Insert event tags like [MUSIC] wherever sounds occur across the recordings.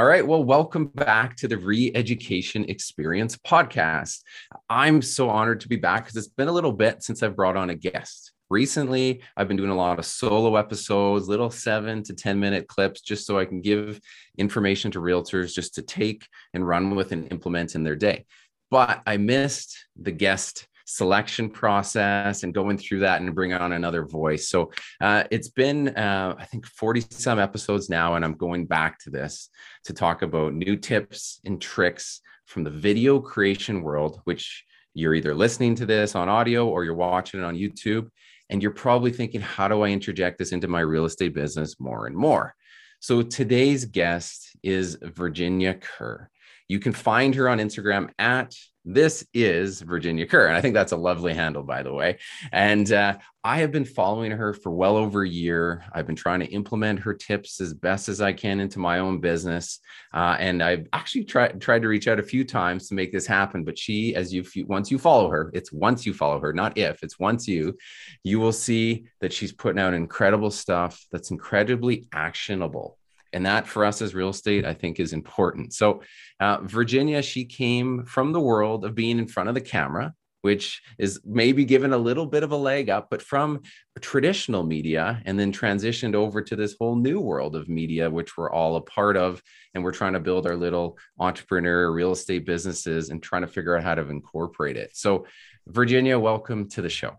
All right. Well, welcome back to the Re Education Experience podcast. I'm so honored to be back because it's been a little bit since I've brought on a guest. Recently, I've been doing a lot of solo episodes, little seven to 10 minute clips, just so I can give information to realtors just to take and run with and implement in their day. But I missed the guest selection process and going through that and bring on another voice. So uh, it's been, uh, I think, 40 some episodes now, and I'm going back to this to talk about new tips and tricks from the video creation world, which you're either listening to this on audio or you're watching it on YouTube. And you're probably thinking, how do I interject this into my real estate business more and more? So today's guest is Virginia Kerr. You can find her on Instagram at this is Virginia Kerr. And I think that's a lovely handle, by the way. And uh, I have been following her for well over a year. I've been trying to implement her tips as best as I can into my own business. Uh, and I've actually tried, tried to reach out a few times to make this happen. But she, as you, once you follow her, it's once you follow her, not if, it's once you, you will see that she's putting out incredible stuff that's incredibly actionable and that for us as real estate i think is important. So uh, virginia she came from the world of being in front of the camera which is maybe given a little bit of a leg up but from traditional media and then transitioned over to this whole new world of media which we're all a part of. And we're trying to build our little entrepreneur real estate businesses and trying to figure out how to incorporate it. So virginia welcome to the show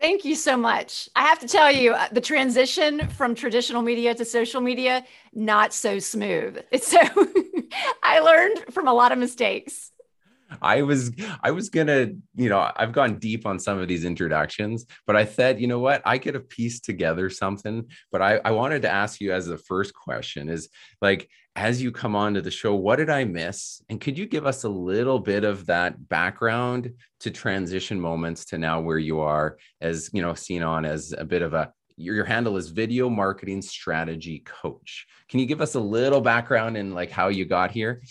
Thank you so much. I have to tell you, uh, the transition from traditional media to social media, not so smooth. So, [LAUGHS] I learned from a lot of mistakes. I was I was gonna, you know, I've gone deep on some of these introductions, but I said, you know what, I could have pieced together something. But I, I wanted to ask you as the first question is like, as you come on to the show, what did I miss? And could you give us a little bit of that background to transition moments to now where you are as you know, seen on as a bit of a your, your handle is video marketing strategy coach. Can you give us a little background in like how you got here?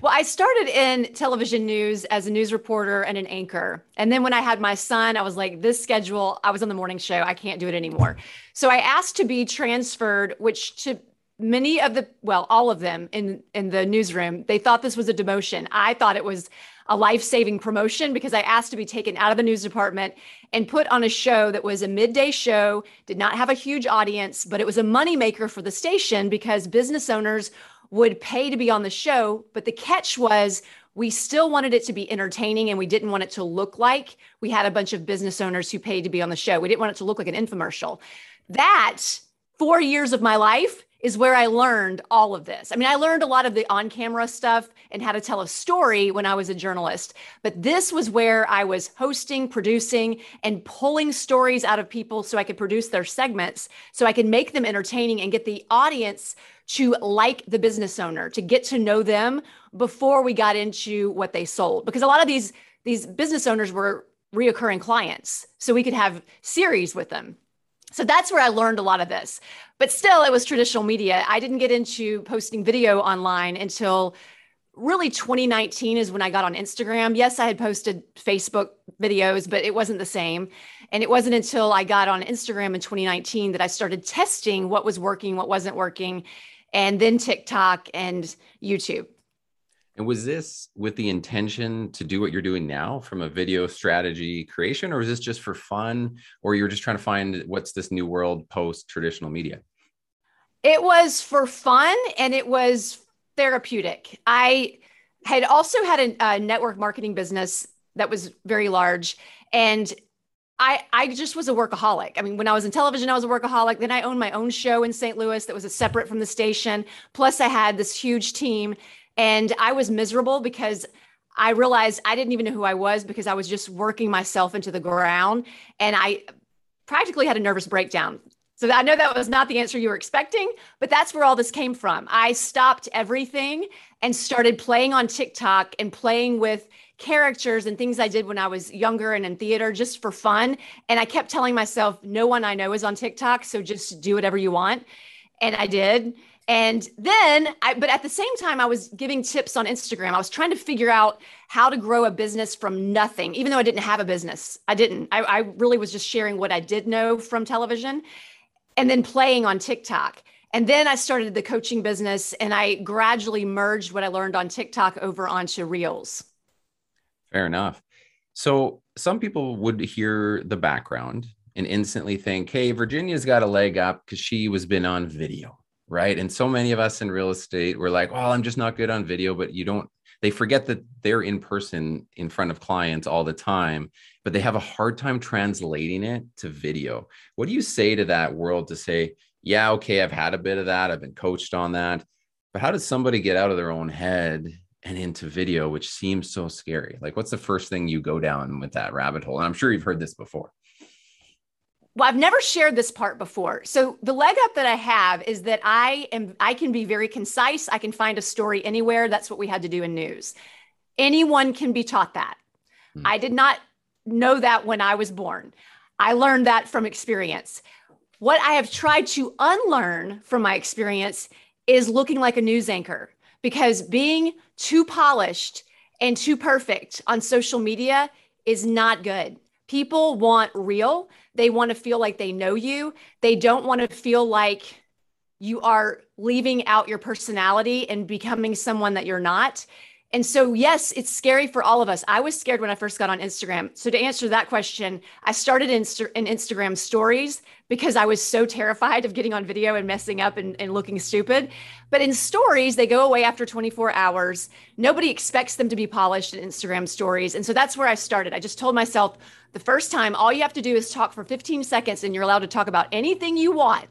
Well, I started in television news as a news reporter and an anchor. And then when I had my son, I was like, this schedule, I was on the morning show. I can't do it anymore. So I asked to be transferred, which to many of the, well, all of them in, in the newsroom, they thought this was a demotion. I thought it was a life saving promotion because I asked to be taken out of the news department and put on a show that was a midday show, did not have a huge audience, but it was a moneymaker for the station because business owners would pay to be on the show. But the catch was we still wanted it to be entertaining and we didn't want it to look like we had a bunch of business owners who paid to be on the show. We didn't want it to look like an infomercial. That four years of my life is where I learned all of this. I mean, I learned a lot of the on camera stuff and how to tell a story when I was a journalist, but this was where I was hosting, producing, and pulling stories out of people so I could produce their segments, so I could make them entertaining and get the audience to like the business owner, to get to know them before we got into what they sold. Because a lot of these these business owners were reoccurring clients. So we could have series with them. So that's where I learned a lot of this. But still, it was traditional media. I didn't get into posting video online until really 2019 is when I got on Instagram. Yes, I had posted Facebook videos, but it wasn't the same. And it wasn't until I got on Instagram in 2019 that I started testing what was working, what wasn't working, and then TikTok and YouTube. And was this with the intention to do what you're doing now from a video strategy creation, or is this just for fun, or you're just trying to find what's this new world post traditional media? It was for fun and it was therapeutic. I had also had a, a network marketing business that was very large. And I, I just was a workaholic. I mean, when I was in television, I was a workaholic. Then I owned my own show in St. Louis that was a separate from the station. Plus, I had this huge team, and I was miserable because I realized I didn't even know who I was because I was just working myself into the ground, and I practically had a nervous breakdown. So I know that was not the answer you were expecting, but that's where all this came from. I stopped everything and started playing on TikTok and playing with characters and things I did when I was younger and in theater just for fun. And I kept telling myself, no one I know is on TikTok. So just do whatever you want. And I did. And then I, but at the same time, I was giving tips on Instagram. I was trying to figure out how to grow a business from nothing, even though I didn't have a business. I didn't. I, I really was just sharing what I did know from television and then playing on TikTok. And then I started the coaching business and I gradually merged what I learned on TikTok over onto Reels. Fair enough. So some people would hear the background and instantly think, hey, Virginia's got a leg up because she was been on video, right? And so many of us in real estate, we're like, well, I'm just not good on video, but you don't, they forget that they're in person in front of clients all the time, but they have a hard time translating it to video. What do you say to that world to say, yeah, okay, I've had a bit of that. I've been coached on that. But how does somebody get out of their own head and into video, which seems so scary? Like, what's the first thing you go down with that rabbit hole? And I'm sure you've heard this before. Well, I've never shared this part before. So the leg up that I have is that I am I can be very concise. I can find a story anywhere. That's what we had to do in news. Anyone can be taught that. Hmm. I did not know that when I was born. I learned that from experience. What I have tried to unlearn from my experience is looking like a news anchor because being too polished and too perfect on social media is not good. People want real. They want to feel like they know you. They don't want to feel like you are leaving out your personality and becoming someone that you're not. And so, yes, it's scary for all of us. I was scared when I first got on Instagram. So, to answer that question, I started in, in Instagram stories because I was so terrified of getting on video and messing up and, and looking stupid. But in stories, they go away after 24 hours. Nobody expects them to be polished in Instagram stories. And so, that's where I started. I just told myself the first time, all you have to do is talk for 15 seconds and you're allowed to talk about anything you want.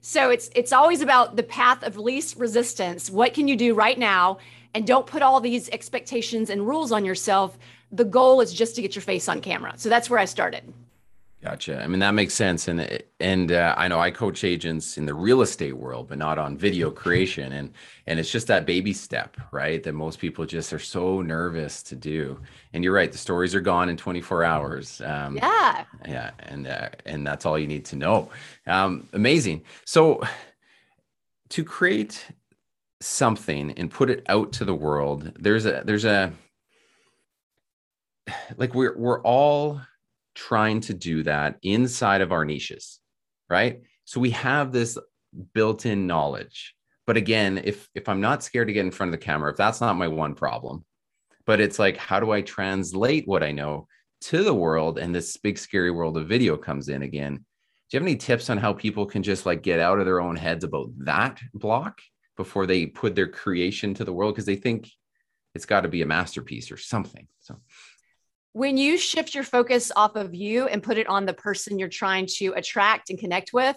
So it's it's always about the path of least resistance. What can you do right now and don't put all these expectations and rules on yourself. The goal is just to get your face on camera. So that's where I started. Gotcha. I mean that makes sense, and and uh, I know I coach agents in the real estate world, but not on video creation, and and it's just that baby step, right? That most people just are so nervous to do. And you're right, the stories are gone in 24 hours. Um, yeah. Yeah, and uh, and that's all you need to know. Um, amazing. So to create something and put it out to the world there's a there's a like we're we're all trying to do that inside of our niches right? So we have this built-in knowledge. But again if if i'm not scared to get in front of the camera if that's not my one problem but it's like how do i translate what i know to the world and this big scary world of video comes in again? Do you have any tips on how people can just like get out of their own heads about that block before they put their creation to the world because they think it's got to be a masterpiece or something. So when you shift your focus off of you and put it on the person you're trying to attract and connect with,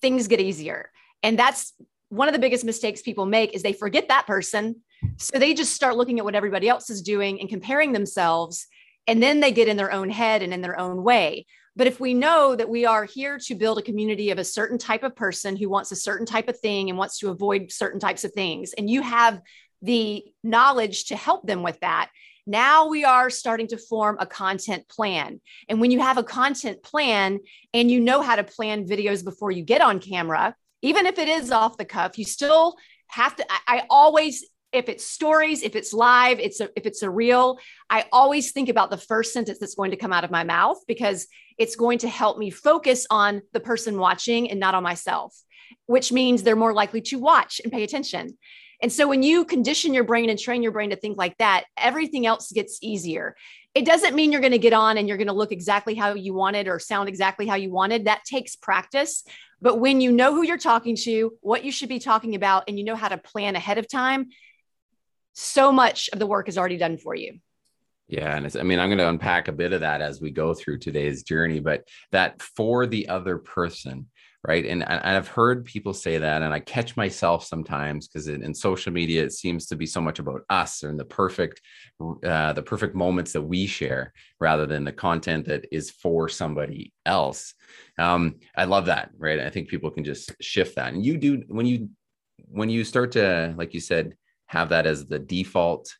things get easier. And that's one of the biggest mistakes people make is they forget that person. So they just start looking at what everybody else is doing and comparing themselves and then they get in their own head and in their own way. But if we know that we are here to build a community of a certain type of person who wants a certain type of thing and wants to avoid certain types of things, and you have the knowledge to help them with that, now we are starting to form a content plan. And when you have a content plan and you know how to plan videos before you get on camera, even if it is off the cuff, you still have to. I, I always if it's stories, if it's live, it's a, if it's a reel, I always think about the first sentence that's going to come out of my mouth because it's going to help me focus on the person watching and not on myself, which means they're more likely to watch and pay attention. And so when you condition your brain and train your brain to think like that, everything else gets easier. It doesn't mean you're going to get on and you're going to look exactly how you wanted or sound exactly how you wanted. That takes practice. But when you know who you're talking to, what you should be talking about, and you know how to plan ahead of time, so much of the work is already done for you. Yeah. And I mean, I'm going to unpack a bit of that as we go through today's journey, but that for the other person, right? And, I've heard people say that, and I catch myself sometimes because in, in, social media, it seems to be so much about us and the perfect, uh, the perfect moments that we share rather than the content that is for somebody else. Um, I love that, right? I think people can just shift that. And you do when you, when you start to, like you said, have that as the default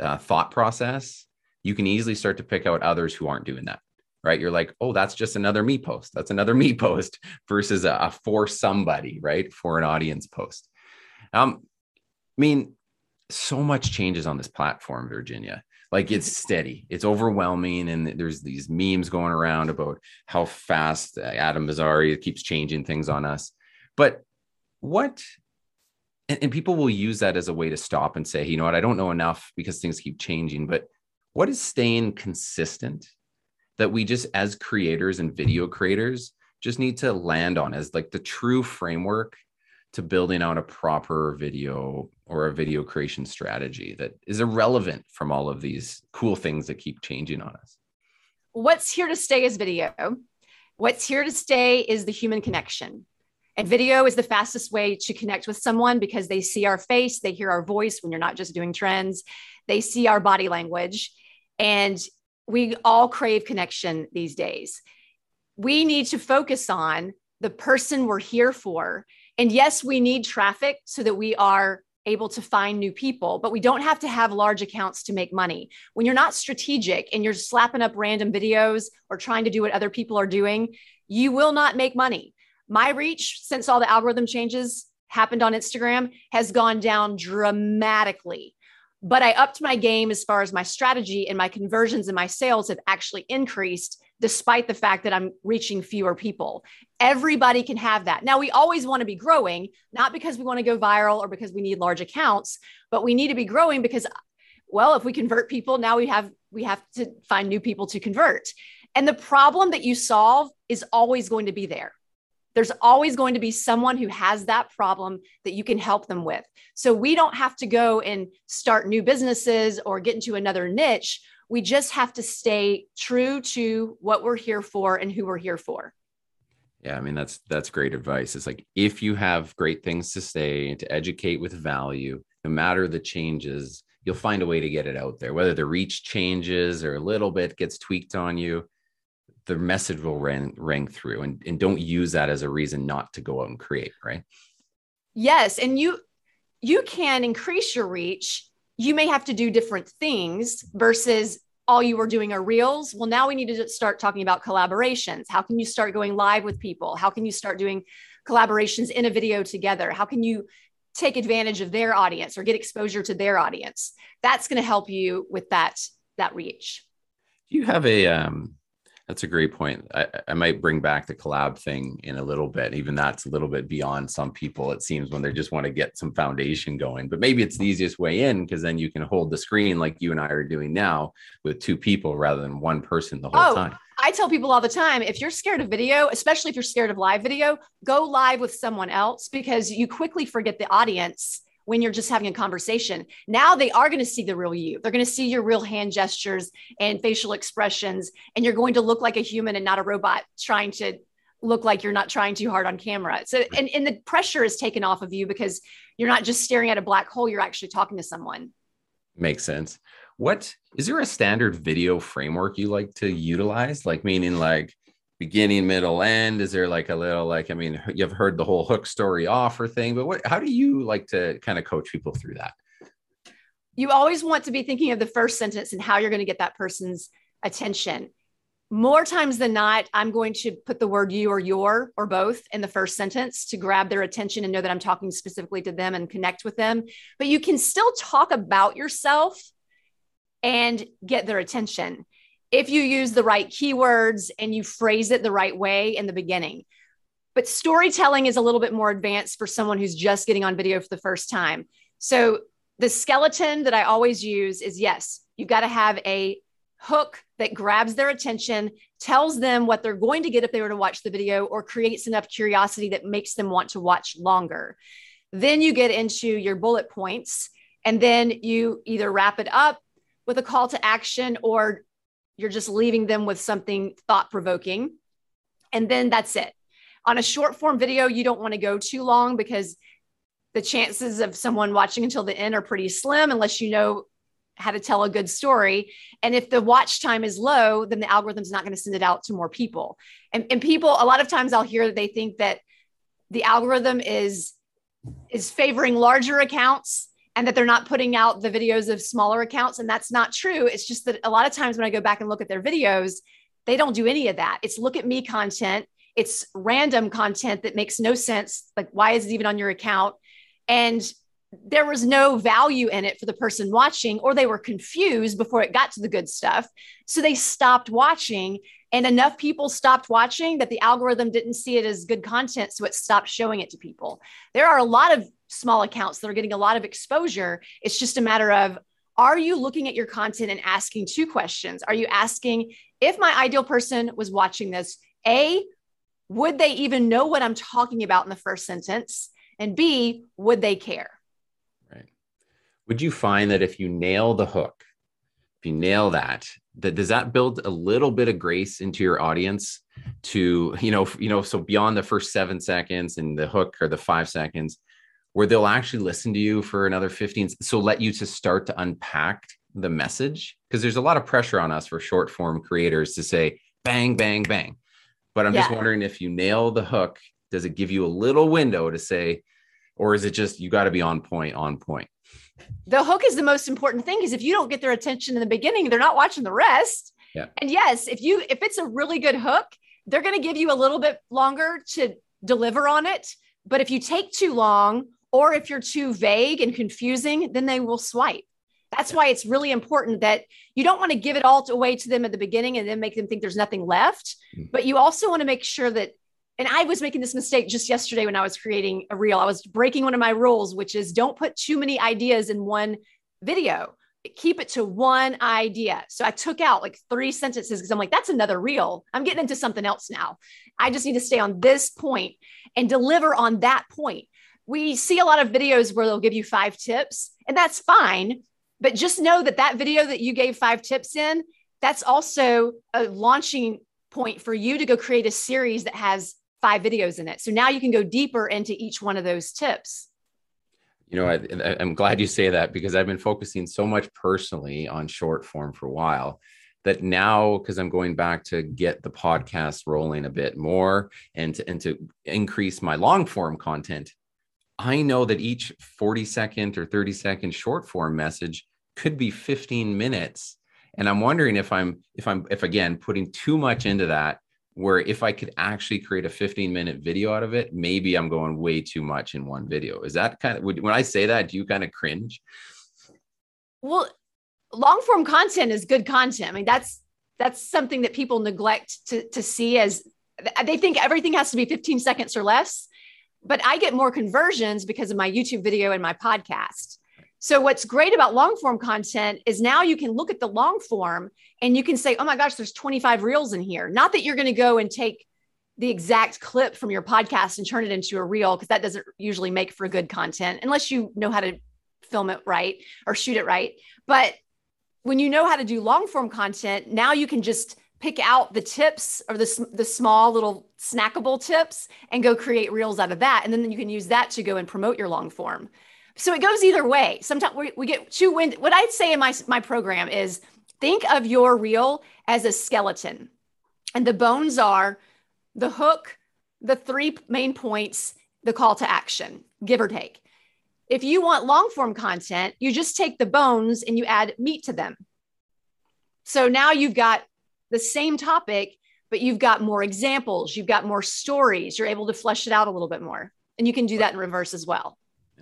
uh, thought process, you can easily start to pick out others who aren't doing that. Right. You're like, oh, that's just another me post. That's another me [LAUGHS] post versus a, a for somebody, right? For an audience post. Um, I mean, so much changes on this platform, Virginia. Like it's steady, it's overwhelming, and there's these memes going around about how fast Adam Mosseri keeps changing things on us. But what and, and people will use that as a way to stop and say, you know what, I don't know enough because things keep changing. But what is staying consistent that we just as creators and video creators just need to land on as like the true framework to building out a proper video or a video creation strategy that is irrelevant from all of these cool things that keep changing on us? What's here to stay is video. What's here to stay is the human connection. And video is the fastest way to connect with someone because they see our face, they hear our voice when you're not just doing trends, they see our body language. And we all crave connection these days. We need to focus on the person we're here for. And yes, we need traffic so that we are able to find new people, but we don't have to have large accounts to make money. When you're not strategic and you're slapping up random videos or trying to do what other people are doing, you will not make money my reach since all the algorithm changes happened on Instagram has gone down dramatically. But I upped my game as far as my strategy and my conversions and my sales have actually increased despite the fact that I'm reaching fewer people. Everybody can have that. Now, we always want to be growing, not because we want to go viral or because we need large accounts, but we need to be growing because well, if we convert people, now we have we have to find new people to convert. And the problem that you solve is always going to be there there's always going to be someone who has that problem that you can help them with. So we don't have to go and start new businesses or get into another niche. We just have to stay true to what we're here for and who we're here for. Yeah, I mean that's that's great advice. It's like if you have great things to say and to educate with value, no matter the changes, you'll find a way to get it out there. Whether the reach changes or a little bit gets tweaked on you, the message will ring, ring through and, and don't use that as a reason not to go out and create right? Yes and you you can increase your reach. You may have to do different things versus all you were doing are reels. Well now we need to start talking about collaborations. How can you start going live with people? How can you start doing collaborations in a video together? How can you take advantage of their audience or get exposure to their audience? That's going to help you with that that reach. Do you have a um that's a great point. I, I might bring back the collab thing in a little bit. Even that's a little bit beyond some people, it seems, when they just want to get some foundation going. But maybe it's the easiest way in because then you can hold the screen like you and I are doing now with two people rather than one person the whole oh, time. I tell people all the time if you're scared of video, especially if you're scared of live video, go live with someone else because you quickly forget the audience when you're just having a conversation. Now they are going to see the real you. They're going to see your real hand gestures and facial expressions, and you're going to look like a human and not a robot trying to look like you're not trying too hard on camera. So, and, and the pressure is taken off of you because you're not just staring at a black hole, you're actually talking to someone. Makes sense. What is there a standard video framework you like to utilize? Like, meaning, like, beginning, middle, end? Is there like a little like I mean, you've heard the whole hook story offer thing, but what how do you like to kind of coach people through that? You always want to be thinking of the first sentence and how you're going to get that person's attention. More times than not, I'm going to put the word you or your or both in the first sentence to grab their attention and know that I'm talking specifically to them and connect with them. But you can still talk about yourself and get their attention if you use the right keywords and you phrase it the right way in the beginning. But storytelling is a little bit more advanced for someone who's just getting on video for the first time. So the skeleton that I always use is yes, you've got to have a hook that grabs their attention, tells them what they're going to get if they were to watch the video, or creates enough curiosity that makes them want to watch longer. Then you get into your bullet points, and then you either wrap it up with a call to action or you're just leaving them with something thought provoking. And then that's it. On a short form video, you don't want to go too long because the chances of someone watching until the end are pretty slim unless you know how to tell a good story. And if the watch time is low, then the algorithm's not going to send it out to more people. And, and people, a lot of times I'll hear that they think that the algorithm is is favoring larger accounts and that they're not putting out the videos of smaller accounts. And that's not true. It's just that a lot of times when I go back and look at their videos, they don't do any of that. It's look at me content. It's random content that makes no sense. Like, why is it even on your account? And there was no value in it for the person watching, or they were confused before it got to the good stuff. So they stopped watching, and enough people stopped watching that the algorithm didn't see it as good content. So it stopped showing it to people. There are a lot of small accounts that are getting a lot of exposure. It's just a matter of are you looking at your content and asking two questions? Are you asking if my ideal person was watching this, A, would they even know what I'm talking about in the first sentence? And B, would they care? Right. Would you find that if you nail the hook, if you nail that, that does that build a little bit of grace into your audience to, you know, you know, so beyond the first seven seconds and the hook or the five seconds, where they'll actually listen to you for another 15 so let you to start to unpack the message because there's a lot of pressure on us for short form creators to say bang bang bang but i'm yeah. just wondering if you nail the hook does it give you a little window to say or is it just you got to be on point on point the hook is the most important thing because if you don't get their attention in the beginning they're not watching the rest yeah. and yes if you if it's a really good hook they're going to give you a little bit longer to deliver on it but if you take too long or if you're too vague and confusing, then they will swipe. That's why it's really important that you don't want to give it all away to them at the beginning and then make them think there's nothing left. Mm. But you also want to make sure that, and I was making this mistake just yesterday when I was creating a reel. I was breaking one of my rules, which is don't put too many ideas in one video. Keep it to one idea. So I took out like three sentences because I'm like, that's another reel. I'm getting into something else now. I just need to stay on this point and deliver on that point we see a lot of videos where they'll give you five tips, and that's fine. But just know that that video that you gave five tips in, that's also a launching point for you to go create a series that has five videos in it. So now you can go deeper into each one of those tips. You know, I, am glad you say that because I've been focusing so much personally on short form for a while that now because i'm going back to get the podcast rolling a bit more and to, and to increase my long form content I know that each 40 second or 30 second short form message could be 15 minutes. And I'm wondering if I'm, if I'm, if again, putting too much into that, where if I could actually create a 15 minute video out of it, maybe I'm going way too much in one video. Is that kind of, would, when I say that, do you kind of cringe? Well, long form content is good content. I mean, that's, that's something that people neglect to, to see as they think everything has to be 15 seconds or less but I get more conversions because of my YouTube video and my podcast. So what's great about long form content is now you can look at the long form and you can say, "Oh my gosh, there's 25 reels in here." Not that you're going to go and take the exact clip from your podcast and turn it into a reel because that doesn't usually make for good content unless you know how to film it right or shoot it right. But when you know how to do long form content, now you can just pick out the tips or the, the small little snackable tips and go create reels out of that. And then you can use that to go and promote your long form. So it goes either way. Sometimes we, we get too wind. What I'd say in my, my program is think of your reel as a skeleton. And the bones are the hook, the three main points, the call to action, give or take. If you want long form content, you just take the bones and you add meat to them. So now you've got the same topic, but you've got more examples, you've got more stories, you're able to flesh it out a little bit more. And you can do that in reverse as well.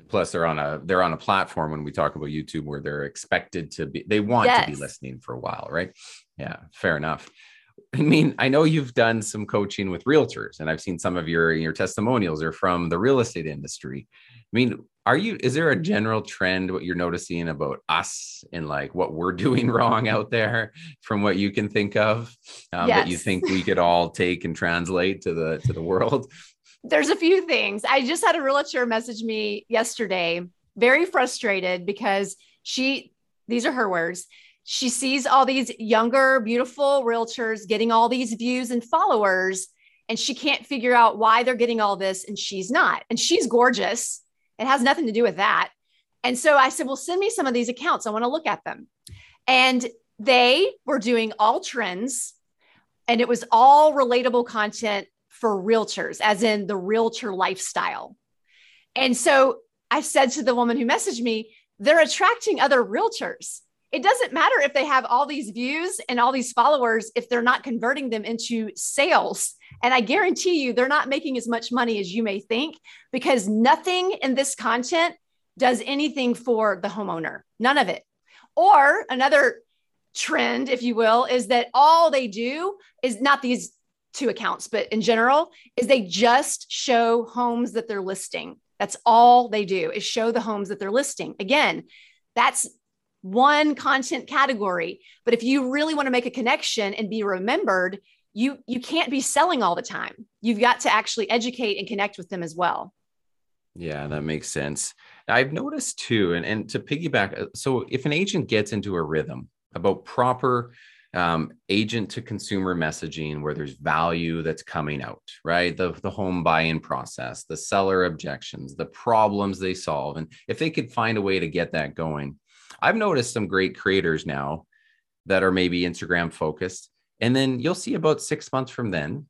Plus, they're on a they're on a platform when we talk about YouTube where they're expected to be they want yes. to be listening for a while, right? Yeah, fair enough. I mean, I know you've done some coaching with realtors, and I've seen some of your your testimonials are from the real estate industry. I mean, are you is there a general trend what you're noticing about us and like what we're [LAUGHS] doing wrong out there from what you can think of um, yes. that you think we could all take and translate to the to the world there's a few things i just had a realtor message me yesterday very frustrated because she these are her words she sees all these younger beautiful realtors getting all these views and followers and she can't figure out why they're getting all this and she's not and she's gorgeous it has nothing to do with that. And so I said, well, send me some of these accounts. I want to look at them. And they were doing all trends and it was all relatable content for realtors, as in the realtor lifestyle. And so I said to the woman who messaged me, they're attracting other realtors. It doesn't matter if they have all these views and all these followers if they're not converting them into sales and I guarantee you, they're not making as much money as you may think because nothing in this content does anything for the homeowner. None of it. Or another trend, if you will, is that all they do is not these two accounts, but in general, is they just show homes that they're listing. That's all they do is show the homes that they're listing. Again, that's one content category. But if you really want to make a connection and be remembered, you you can't be selling all the time. You've got to actually educate and connect with them as well. Yeah, that makes sense. I've noticed too, and, and to piggyback, uh, so if an agent gets into a rhythm about proper um, agent to consumer messaging where there's value that's coming out, right? The, the home buy in process, the seller objections, the problems they solve. And if they could find a way to get that going, I've noticed some great creators now that are maybe Instagram focused. And then you'll see about six months from then,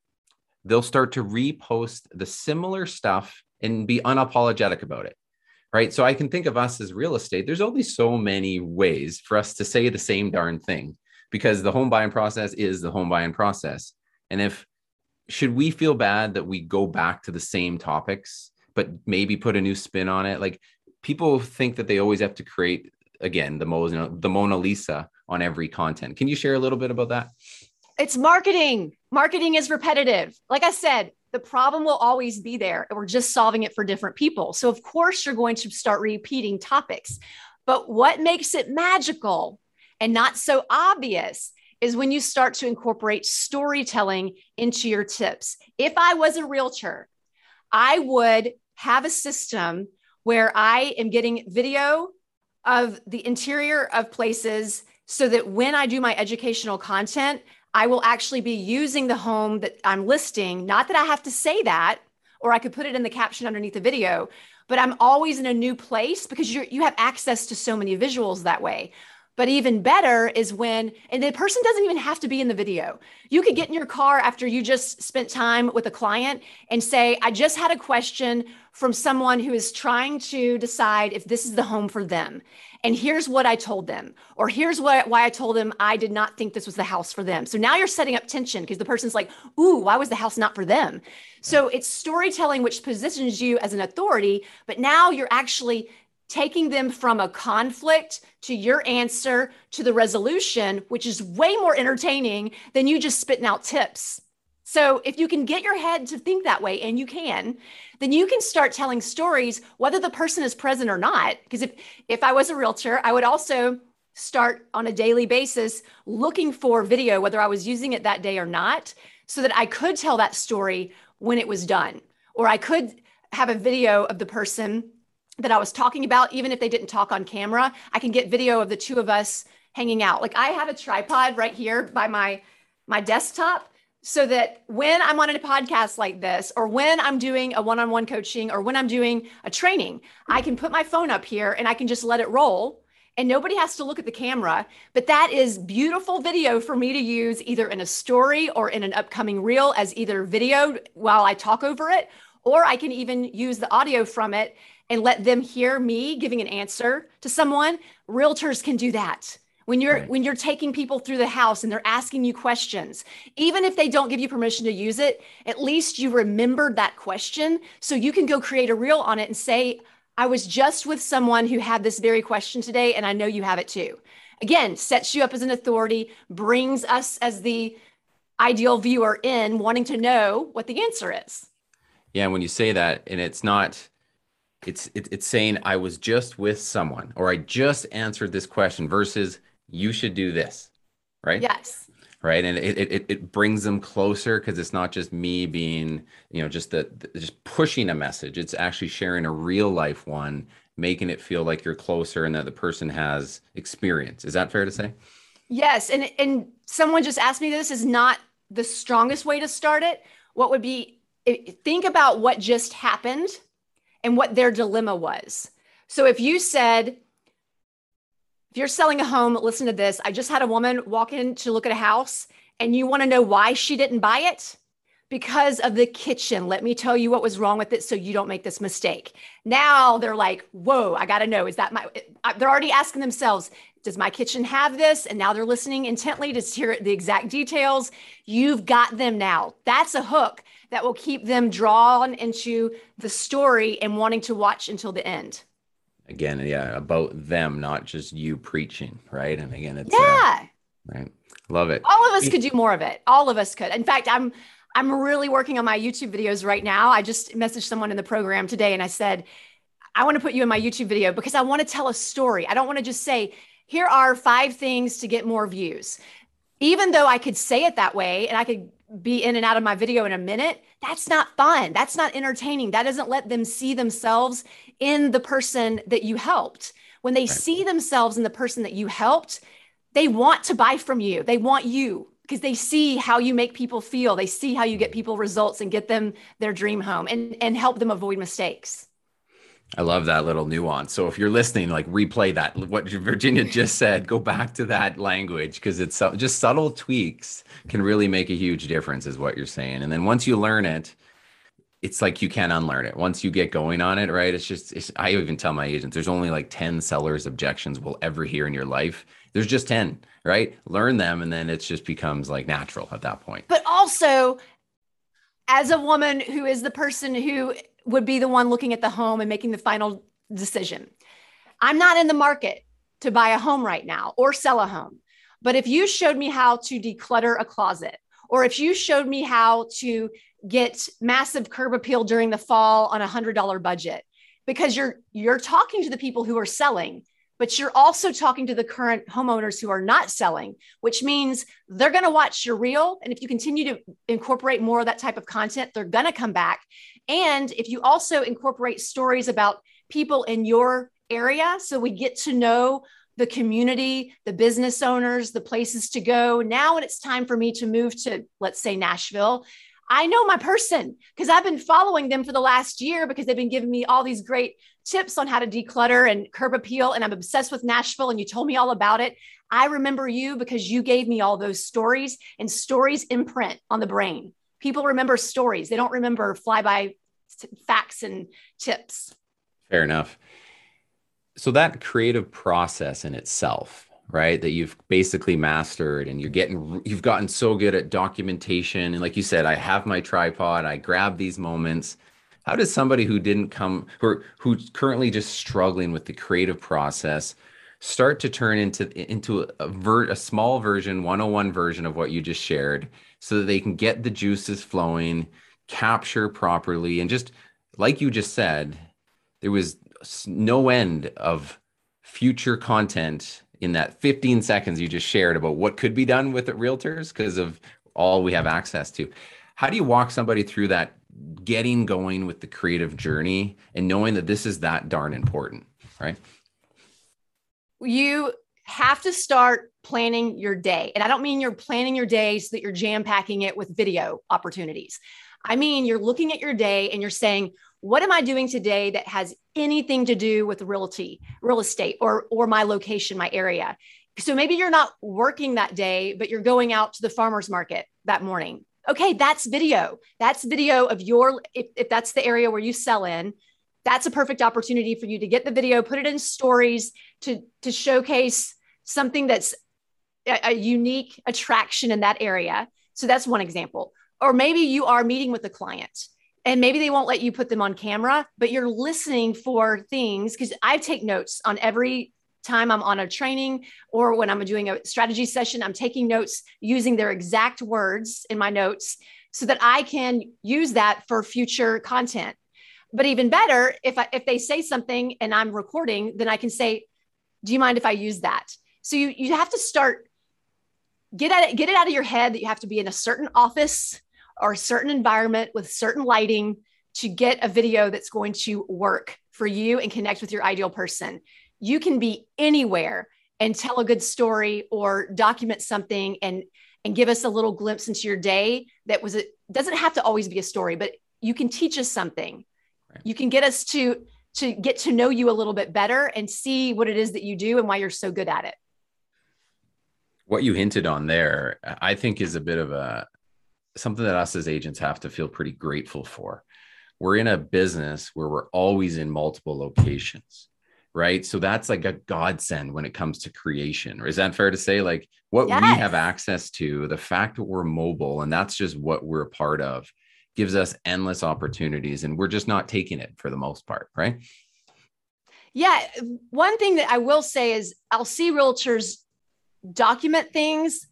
they'll start to repost the similar stuff and be unapologetic about it. Right. So I can think of us as real estate. There's only so many ways for us to say the same darn thing because the home buying process is the home buying process. And if should we feel bad that we go back to the same topics, but maybe put a new spin on it? Like people think that they always have to create again the Mona, the Mona Lisa on every content. Can you share a little bit about that? It's marketing. Marketing is repetitive. Like I said, the problem will always be there. We're just solving it for different people. So, of course, you're going to start repeating topics. But what makes it magical and not so obvious is when you start to incorporate storytelling into your tips. If I was a realtor, I would have a system where I am getting video of the interior of places so that when I do my educational content, I will actually be using the home that I'm listing. Not that I have to say that, or I could put it in the caption underneath the video, but I'm always in a new place because you you have access to so many visuals that way. But even better is when, and the person doesn't even have to be in the video. You could get in your car after you just spent time with a client and say, I just had a question from someone who is trying to decide if this is the home for them. And here's what I told them, or here's what, why I told them I did not think this was the house for them. So now you're setting up tension because the person's like, Ooh, why was the house not for them? So it's storytelling, which positions you as an authority, but now you're actually taking them from a conflict to your answer to the resolution, which is way more entertaining than you just spitting out tips. So if you can get your head to think that way, and you can, then you can start telling stories, whether the person is present or not. Because if if I was a realtor, I would also start on a daily basis looking for video, whether I was using it that day or not, so that I could tell that story when it was done. Or I could have a video of the person that I was talking about, even if they didn't talk on camera, I can get video of the two of us hanging out. Like I have a tripod right here by my my desktop so that when I'm on a podcast like this, or when I'm doing a one-on-one coaching, or when I'm doing a training, I can put my phone up here and I can just let it roll. And nobody has to look at the camera, but that is beautiful video for me to use either in a story or in an upcoming reel as either video while I talk over it, or I can even use the audio from it and let them hear me giving an answer to someone realtors can do that when you're right. when you're taking people through the house and they're asking you questions even if they don't give you permission to use it at least you remembered that question. So you can go create a reel on it and say i was just with someone who had this very question today and i know you have it too. Again sets you up as an authority brings us as the ideal viewer in wanting to know what the answer is. Yeah and when you say that and it's not it's it, it's saying I was just with someone or I just answered this question versus you should do this, right? Yes. Right, and it it, it brings them closer because it's not just me being you know just the, the just pushing a message. It's actually sharing a real life one, making it feel like you're closer and that the person has experience. Is that fair to say? Yes, and and someone just asked me this is not the strongest way to start it. What would be think about what just happened and what their dilemma was. So if you said, if you're selling a home, listen to this. I just had a woman walk in to look at a house and you want to know why she didn't buy it? Because of the kitchen. Let me tell you what was wrong with it so you don't make this mistake. Now they're like, whoa, I got to know. Is that my, they're already asking themselves, does my kitchen have this? And now they're listening intently to hear the exact details. You've got them now. That's a hook that will keep them drawn into the story and wanting to watch until the end. Again yeah about them not just you preaching right? And again it's uh, yeah. uh, right. Love it. All of us could do more of it. All of us could. In fact i'm i'm really working on my youtube videos right now. I just messaged someone in the program today and i said i want to put you in my youtube video because i want to tell a story. I don't want to just say here are five things to get more views. Even though i could say it that way and i could be in and out of my video in a minute, that's not fun. That's not entertaining. That doesn't let them see themselves in the person that you helped. When they right. see themselves in the person that you helped, they want to buy from you. They want you because they see how you make people feel. They see how you get mm. people results and get them their dream home and, and help them avoid mistakes. I love that little nuance. So if you're listening, like replay that what Virginia just said, go back to that language because it's just subtle tweaks can really make a huge difference, is what you're saying. And then once you learn it, it's like you can't unlearn it. Once you get going on it, right? It's just it's, I even tell my agents there's only like 10 sellers objections we'll ever hear in your life. There's just 10, right? Learn them and then it just becomes like natural at that point. But also as a woman who is the person who would be the one looking at the home and making the final decision. I'm not in the market to buy a home right now or sell a home. But if you showed me how to declutter a closet, or if you showed me how to get massive curb appeal during the fall on a hundred dollar budget, because you're you're talking to the people who are selling, but you're also talking to the current homeowners who are not selling, which means they're going to watch your reel. And if you continue to incorporate more of that type of content, they're going to come back and if you also incorporate stories about people in your area, so we get to know the community, the business owners, the places to go. Now, when it's time for me to move to, let's say, Nashville, I know my person because I've been following them for the last year because they've been giving me all these great tips on how to declutter and curb appeal. And I'm obsessed with Nashville, and you told me all about it. I remember you because you gave me all those stories, and stories imprint on the brain people remember stories they don't remember flyby facts and tips fair enough so that creative process in itself right that you've basically mastered and you're getting you've gotten so good at documentation. And like you said i have my tripod i grab these moments. How does somebody who didn't come or who's currently just struggling with the creative process start to turn into into a, ver, a small version 101 version of what you just shared so that they can get the juices flowing capture properly? And just like you just said there was no end of future content in that 15 seconds you just shared about what could be done with realtors because of all we have access to how do you walk somebody through that getting going with the creative journey and knowing that this is that darn important right you have to start planning your day. And I don't mean you're planning your day so that you're jam packing it with video opportunities. I mean, you're looking at your day and you're saying, what am I doing today that has anything to do with realty, real estate, or, or my location, my area? So maybe you're not working that day, but you're going out to the farmer's market that morning. Okay, that's video. That's video of your, if, if that's the area where you sell in, that's a perfect opportunity for you to get the video, put it in stories to, to showcase something that's a, a unique attraction in that area. So that's one example. Or maybe you are meeting with a client and maybe they won't let you put them on camera, but you're listening for things because I take notes on every time I'm on a training or when I'm doing a strategy session, I'm taking notes using their exact words in my notes so that I can use that for future content. But even better, if I, if they say something and I'm recording, then I can say, "Do you mind if I use that?" So you you have to start get at it, get it out of your head that you have to be in a certain office or a certain environment with certain lighting to get a video that's going to work for you and connect with your ideal person. You can be anywhere and tell a good story or document something and and give us a little glimpse into your day that was it doesn't have to always be a story but you can teach us something Right. You can get us to to get to know you a little bit better and see what it is that you do and why you're so good at it. What you hinted on there, I think is a bit of a something that us as agents have to feel pretty grateful for. We're in a business where we're always in multiple locations right? So that's like a godsend when it comes to creation. Is that fair to say? Like what yes. we have access to, the fact that we're mobile, and that's just what we're a part of, gives us endless opportunities and we're just not taking it for the most part right Yeah. One thing that I will say is I'll see realtors document things,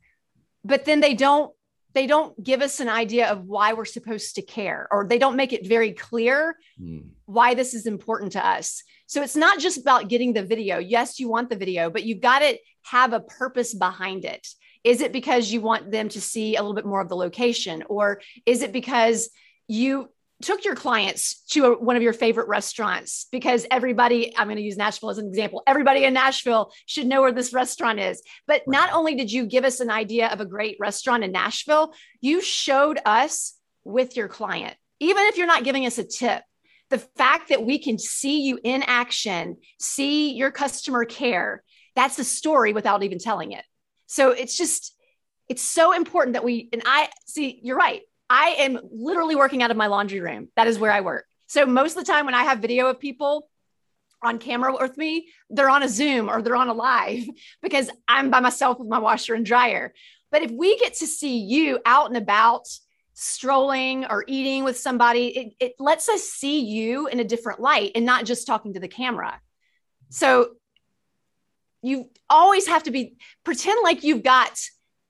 but then they don't they don't give us an idea of why we're supposed to care or they don't make it very clear mm. why this is important to us. So it's not just about getting the video. Yes, you want the video, but you've got to have a purpose behind it. Is it because you want them to see a little bit more of the location or is it because you took your clients to a, one of your favorite restaurants because everybody, I'm going to use Nashville as an example, everybody in Nashville should know where this restaurant is. But not only did you give us an idea of a great restaurant in Nashville, you showed us with your client, even if you're not giving us a tip. The fact that we can see you in action, see your customer care, that's a story without even telling it. So it's just, it's so important that we, and I see, you're right. I am literally working out of my laundry room. That is where I work. So most of the time when I have video of people on camera with me, they're on a Zoom or they're on a live [LAUGHS] because I'm by myself with my washer and dryer. But if we get to see you out and about, strolling or eating with somebody, it, it lets us see you in a different light and not just talking to the camera. So you always have to be pretend like you've got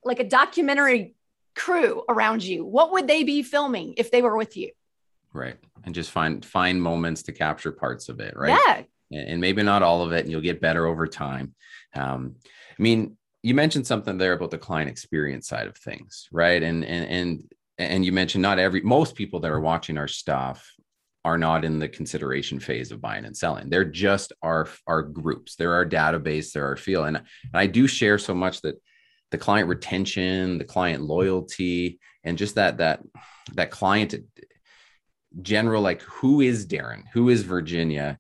like a documentary crew around you what would they be filming if they were with you right and just find find moments to capture parts of it right yeah and maybe not all of it and you'll get better over time um, i mean you mentioned something there about the client experience side of things right and and and and you mentioned not every most people that are watching our stuff are not in the consideration phase of buying and selling. They're just our our groups. They're our database. They're our feel. And, and I do share so much that the client retention, the client loyalty, and just that that that client general like who is Darren, who is Virginia.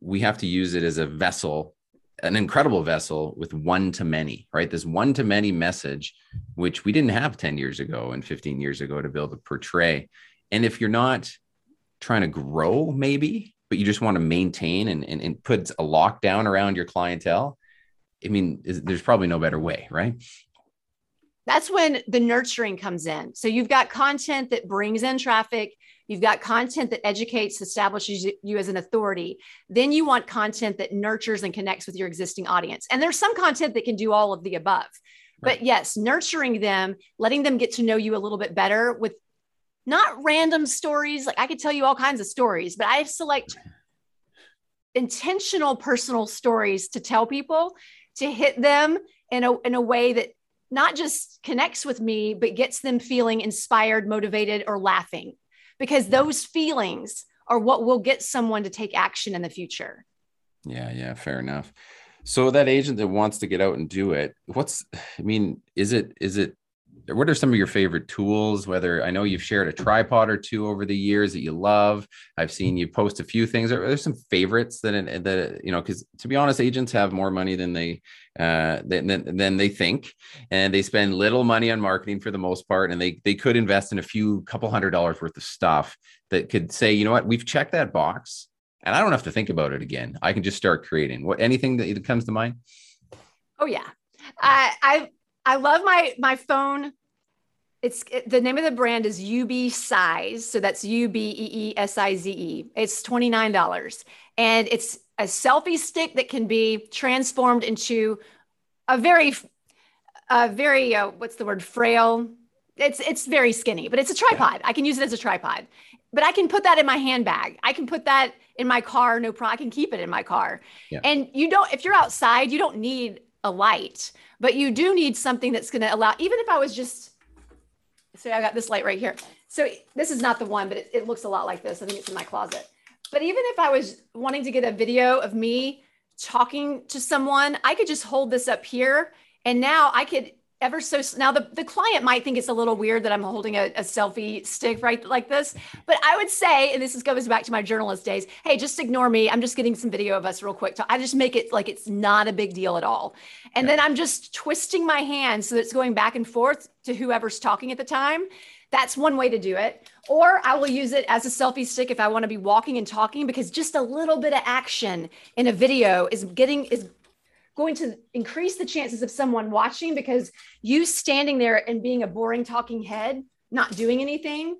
We have to use it as a vessel, an incredible vessel with one to many, right? This one to many message, which we didn't have 10 years ago and 15 years ago to be able to portray. And if you're not trying to grow, maybe, but you just want to maintain and, and, and put a lockdown around your clientele, I mean, is, there's probably no better way, right? That's when the nurturing comes in. So you've got content that brings in traffic. You've got content that educates, establishes you as an authority. Then you want content that nurtures and connects with your existing audience. And there's some content that can do all of the above. Right. But yes, nurturing them, letting them get to know you a little bit better with not random stories. Like I could tell you all kinds of stories, but I select intentional personal stories to tell people to hit them in a, in a way that not just connects with me, but gets them feeling inspired, motivated, or laughing, because those feelings are what will get someone to take action in the future. Yeah, yeah, fair enough. So that agent that wants to get out and do it, what's I mean, is it is it what are some of your favorite tools? Whether i know you've shared a tripod or two over the years that you love. I've seen you post a few things. Are there some favorites that that you know because to be honest agents have more money than they uh than, than they think and they spend little money on marketing for the most part and they they could invest in a few couple hundred dollars worth of stuff that could say you know what? We've checked that box and i don't have to think about it again. I can just start creating. What anything that comes to mind? Oh yeah. I, I I love my my phone. It's it, the name of the brand is UBeesize, so that's U B E E S I Z E. It's twenty nine dollars, and it's a selfie stick that can be transformed into a very, a very uh, what's the word frail. It's it's very skinny, but it's a tripod. Yeah. I can use it as a tripod, but I can put that in my handbag. I can put that in my car, no problem. I can keep it in my car. Yeah. And you don't, if you're outside, you don't need a light but you do need something that's going to allow even if i was just so i got this light right here. So this is not the one but it, it, looks a lot like this. I think it's in my closet. But even if i was wanting to get a video of me talking to someone i could just hold this up here and now i could ever so now the, the client might think it's a little weird that i'm holding a, a, selfie stick right like this but i would say and this is, goes back to my journalist days hey just ignore me. I'm just getting some video of us real quick. So i just make it like it's not a big deal at all. And yeah. then i'm just twisting my hand so that it's going back and forth to whoever's talking at the time. That's one way to do it. Or i will use it as a selfie stick if i want to be walking and talking because just a little bit of action in a video is getting is going to increase the chances of someone watching because you standing there and being a boring talking head, not doing anything,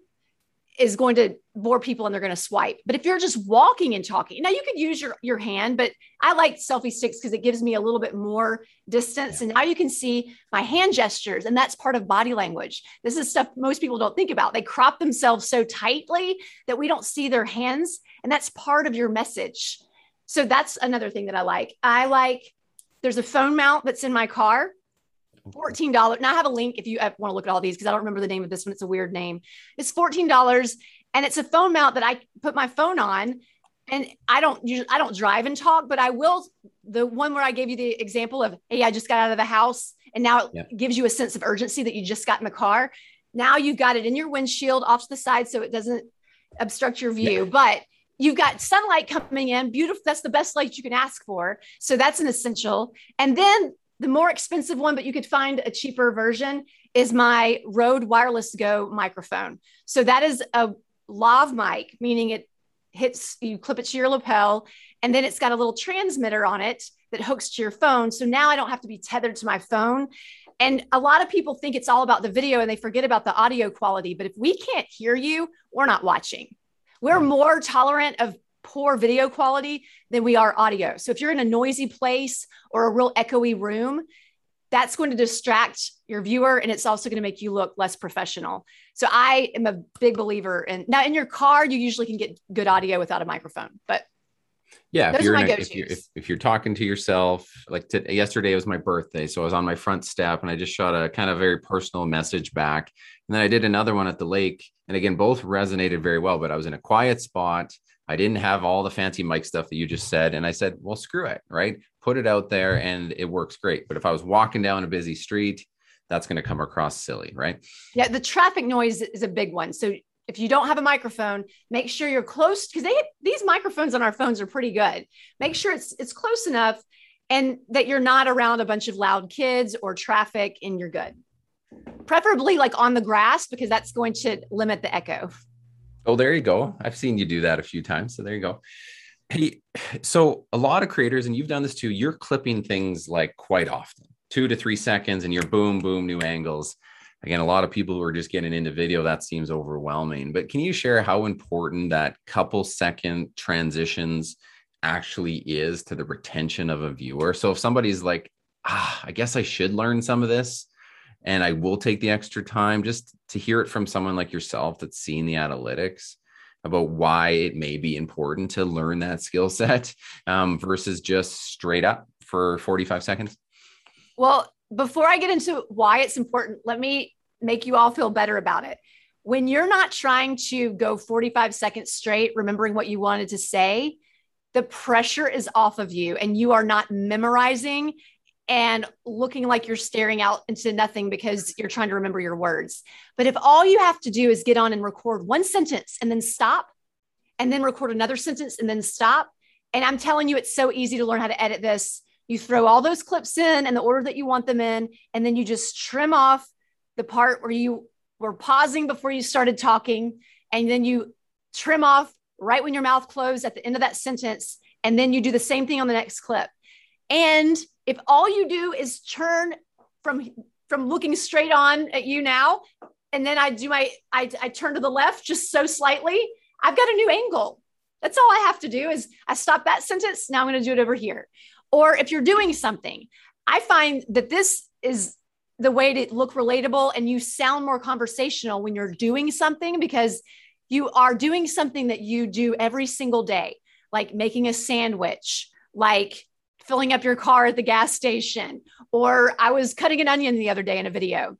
is going to bore people and they're going to swipe. But if you're just walking and talking, now you could use your, your hand, but I like selfie sticks because it gives me a little bit more distance. Yeah. And now you can see my hand gestures, and that's part of body language. This is stuff most people don't think about. They crop themselves so tightly that we don't see their hands, and that's part of your message. So that's another thing that I like. I like there's a phone mount that's in my car $14. Now I have a link if you want to look at all these because I don't remember the name of this one. It's a weird name. It's $14 and it's a phone mount that I put my phone on. And I don't usually I don't drive and talk, but I will the one where I gave you the example of, hey, I just got out of the house and now it gives you a sense of urgency that you just got in the car. Now you've got it in your windshield off to the side so it doesn't obstruct your view. Yeah. But you've got sunlight coming in beautiful that's the best light you can ask for so that's an essential and then the more expensive one, but you could find a cheaper version, is my Rode Wireless Go microphone. So that is a lav mic, meaning it hits, you clip it to your lapel, and then it's got a little transmitter on it that hooks to your phone. So now I don't have to be tethered to my phone. And a lot of people think it's all about the video and they forget about the audio quality. But if we can't hear you, we're not watching. We're more tolerant of poor video quality than we are audio. So if you're in a noisy place or a real echoey room, that's going to distract your viewer and it's also going to make you look less professional. So I am a big believer in now in your car, you usually can get good audio without a microphone, but yeah, if you're, a, if you're, if, if you're talking to yourself, like yesterday was my birthday, so I was on my front step and I just shot a kind of very personal message back, and then I did another one at the lake, and again both resonated very well. But I was in a quiet spot, I didn't have all the fancy mic stuff that you just said. And I said, well, screw it, right? Put it out there and it works great. But if I was walking down a busy street, that's going to come across silly, right? Yeah, the traffic noise is a big one. So if you don't have a microphone, make sure you're close because they these microphones on our phones are pretty good. Make sure it's it's close enough and that you're not around a bunch of loud kids or traffic and you're good. Preferably like on the grass because that's going to limit the echo. Oh, there you go. I've seen you do that a few times. So there you go. Hey, so a lot of creators, and you've done this too, you're clipping things like quite often, two to three seconds, and you're boom, boom, new angles. Again, a lot of people who are just getting into video, that seems overwhelming. But can you share how important that couple second transitions actually is to the retention of a viewer? So if somebody's like, ah, I guess I should learn some of this, and I will take the extra time just to hear it from someone like yourself that's seen the analytics about why it may be important to learn that skill set um, versus just straight up for 45 seconds? Well, before I get into why it's important, let me make you all feel better about it. When you're not trying to go 45 seconds straight, remembering what you wanted to say, the pressure is off of you and you are not memorizing and looking like you're staring out into nothing because you're trying to remember your words. But if all you have to do is get on and record one sentence and then stop, and then record another sentence and then stop, and I'm telling you, it's so easy to learn how to edit this. You throw all those clips in and the order that you want them in, and then you just trim off the part where you were pausing before you started talking, and then you trim off right when your mouth closed at the end of that sentence, and then you do the same thing on the next clip. And if all you do is turn from from looking straight on at you now, and then I do my I, I turn to the left just so slightly, I've got a new angle. That's all I have to do is I stop that sentence. Now I'm going to do it over here. Or if you're doing something, I find that this is the way to look relatable and you sound more conversational when you're doing something because you are doing something that you do every single day, like making a sandwich, like filling up your car at the gas station, or I was cutting an onion the other day in a video.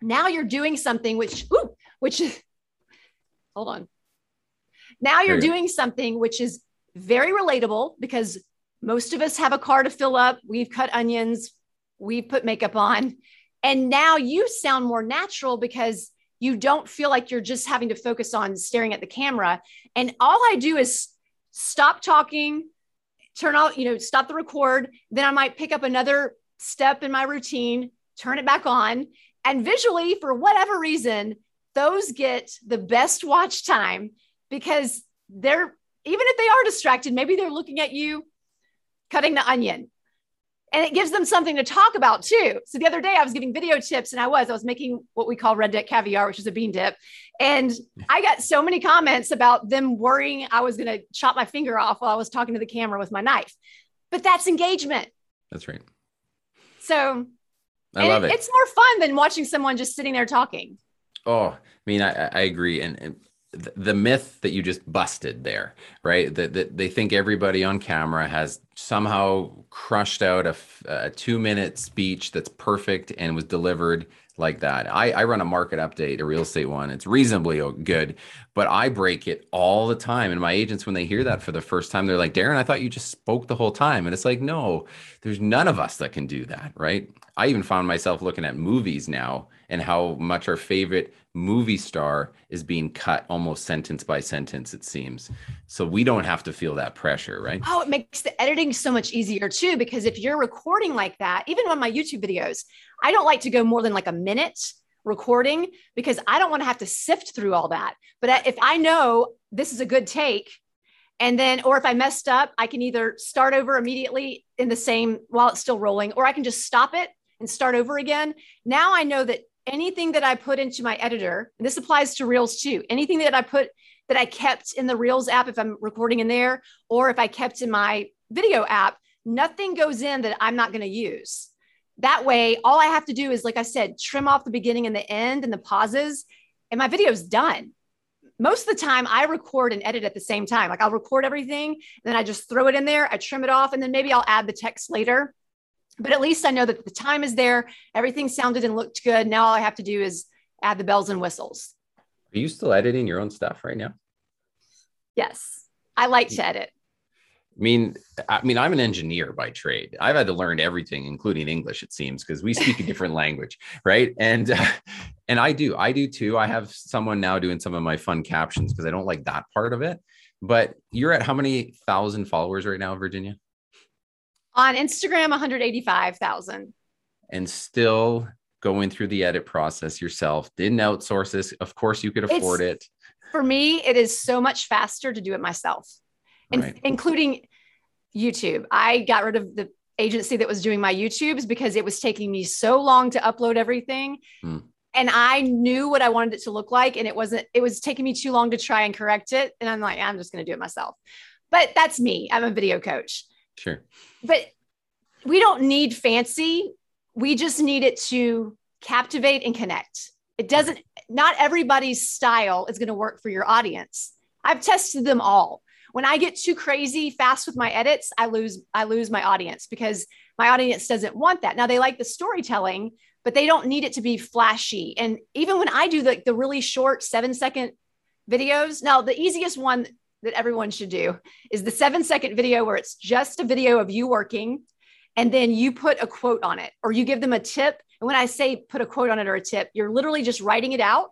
Now you're doing something which, ooh, which is, [LAUGHS] hold on. Now you're doing something which is very relatable because most of us have a car to fill up. We've cut onions, we've put makeup on. And now you sound more natural because you don't feel like you're just having to focus on staring at the camera. And all I do is stop talking, turn off, you know, stop the record. Then I might pick up another step in my routine, turn it back on. And visually, for whatever reason, those get the best watch time because they're, even if they are distracted, maybe they're looking at you cutting the onion. And it gives them something to talk about too. So the other day I was giving video tips and I was, I was making what we call redneck caviar, which is a bean dip. And I got so many comments about them worrying I was going to chop my finger off while I was talking to the camera with my knife. But that's engagement. That's right. So I love it, it. It's more fun than watching someone just sitting there talking. Oh, I mean, I, I agree. And, and the myth that you just busted there, right? That, that they think everybody on camera has somehow crushed out a, a two minute speech that's perfect and was delivered like that. I, I run a market update, a real estate one. It's reasonably good, but I break it all the time. And my agents, when they hear that for the first time, they're like, Darren, I thought you just spoke the whole time. And it's like, no, there's none of us that can do that, right? I even found myself looking at movies now and how much our favorite movie star is being cut almost sentence by sentence, it seems. So we don't have to feel that pressure, right? Oh, it makes the editing so much easier too, because if you're recording like that, even on my YouTube videos, I don't like to go more than like a minute recording because I don't want to have to sift through all that. But if I know this is a good take, and then, or if I messed up, I can either start over immediately in the same while it's still rolling, or I can just stop it and start over again. Now I know that anything that I put into my editor, and this applies to Reels too, anything that I put that I kept in the Reels app, if I'm recording in there, or if I kept in my video app, nothing goes in that I'm not going to use. That way, all I have to do is, like I said, trim off the beginning and the end and the pauses, and my video's done. Most of the time, I record and edit at the same time. Like I'll record everything, then I just throw it in there, I trim it off, and then maybe I'll add the text later but at least I know that the time is there. Everything sounded and looked good. Now all I have to do is add the bells and whistles. Are you still editing your own stuff right now? Yes. I like to edit. I mean, I mean, I'm an engineer by trade. I've had to learn everything, including English, it seems, because we speak a different [LAUGHS] language, right? And uh, and I do, I do too. I have someone now doing some of my fun captions because I don't like that part of it. But you're at how many thousand followers right now, Virginia? On Instagram, 185,000. And still going through the edit process yourself. Didn't outsource this. Of course, you could afford it's, it. For me, it is so much faster to do it myself, right. including YouTube. I got rid of the agency that was doing my YouTubes because it was taking me so long to upload everything. Hmm. And I knew what I wanted it to look like. And it wasn't, it was taking me too long to try and correct it. And I'm like, I'm just going to do it myself. But that's me. I'm a video coach. Sure. But we don't need fancy. We just need it to captivate and connect. It doesn't, not everybody's style is going to work for your audience. I've tested them all. When I get too crazy fast with my edits, I lose I lose my audience because my audience doesn't want that. Now they like the storytelling, but they don't need it to be flashy. And even when I do the, the really short seven second videos, now the easiest one that everyone should do is the seven second video where it's just a video of you working and then you put a quote on it or you give them a tip. And when I say put a quote on it or a tip, you're literally just writing it out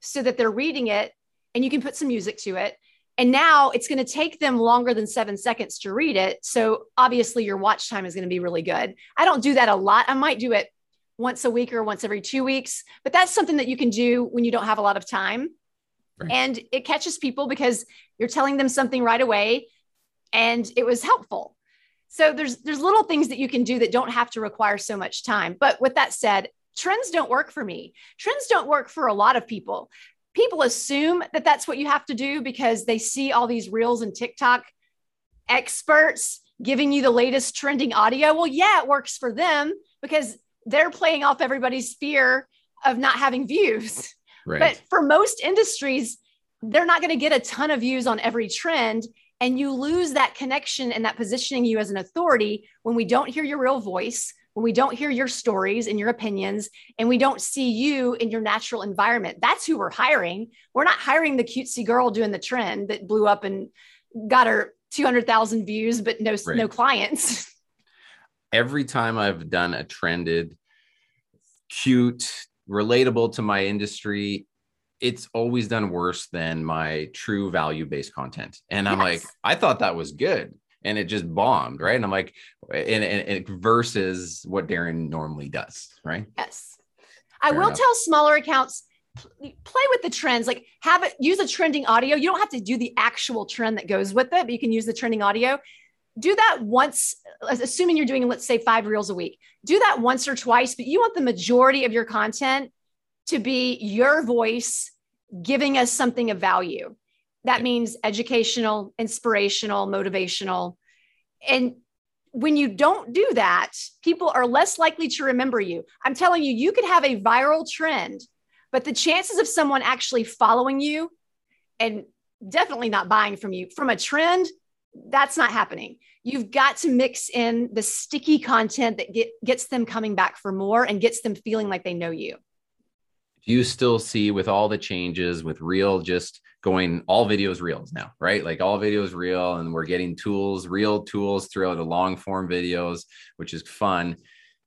so that they're reading it and you can put some music to it. And now it's going to take them longer than seven seconds to read it. So obviously your watch time is going to be really good. I don't do that a lot. I might do it once a week or once every two weeks, but that's something that you can do when you don't have a lot of time. Right. And it catches people because you're telling them something right away and it was helpful. So there's there's little things that you can do that don't have to require so much time. But with that said, trends don't work for me. Trends don't work for a lot of people. People assume that that's what you have to do because they see all these reels and TikTok experts giving you the latest trending audio. Well, yeah, it works for them because they're playing off everybody's fear of not having views. [LAUGHS] Right. But for most industries, they're not going to get a ton of views on every trend. And you lose that connection and that positioning you as an authority when we don't hear your real voice, when we don't hear your stories and your opinions, and we don't see you in your natural environment. That's who we're hiring. We're not hiring the cutesy girl doing the trend that blew up and got her 200,000 views, but no, right. no clients. Every time I've done a trended, cute, relatable to my industry, it's always done worse than my true value based content. And I'm yes. like, I thought that was good. And it just bombed, right? And I'm like, and, and, and versus what Darren normally does, right? Yes. Fair I will enough. tell smaller accounts play with the trends like have it use a trending audio you don't have to do the actual trend that goes with it but you can use the trending audio do that once, assuming you're doing, let's say, five reels a week. Do that once or twice, but you want the majority of your content to be your voice giving us something of value. That means educational, inspirational, motivational. And when you don't do that, people are less likely to remember you. I'm telling you, you could have a viral trend, but the chances of someone actually following you and definitely not buying from you from a trend, that's not happening. You've got to mix in the sticky content that get, gets them coming back for more and gets them feeling like they know you. Do you still see with all the changes with real just going all videos reels now, right? Like all videos real, and we're getting tools, real tools throughout the long form videos, which is fun.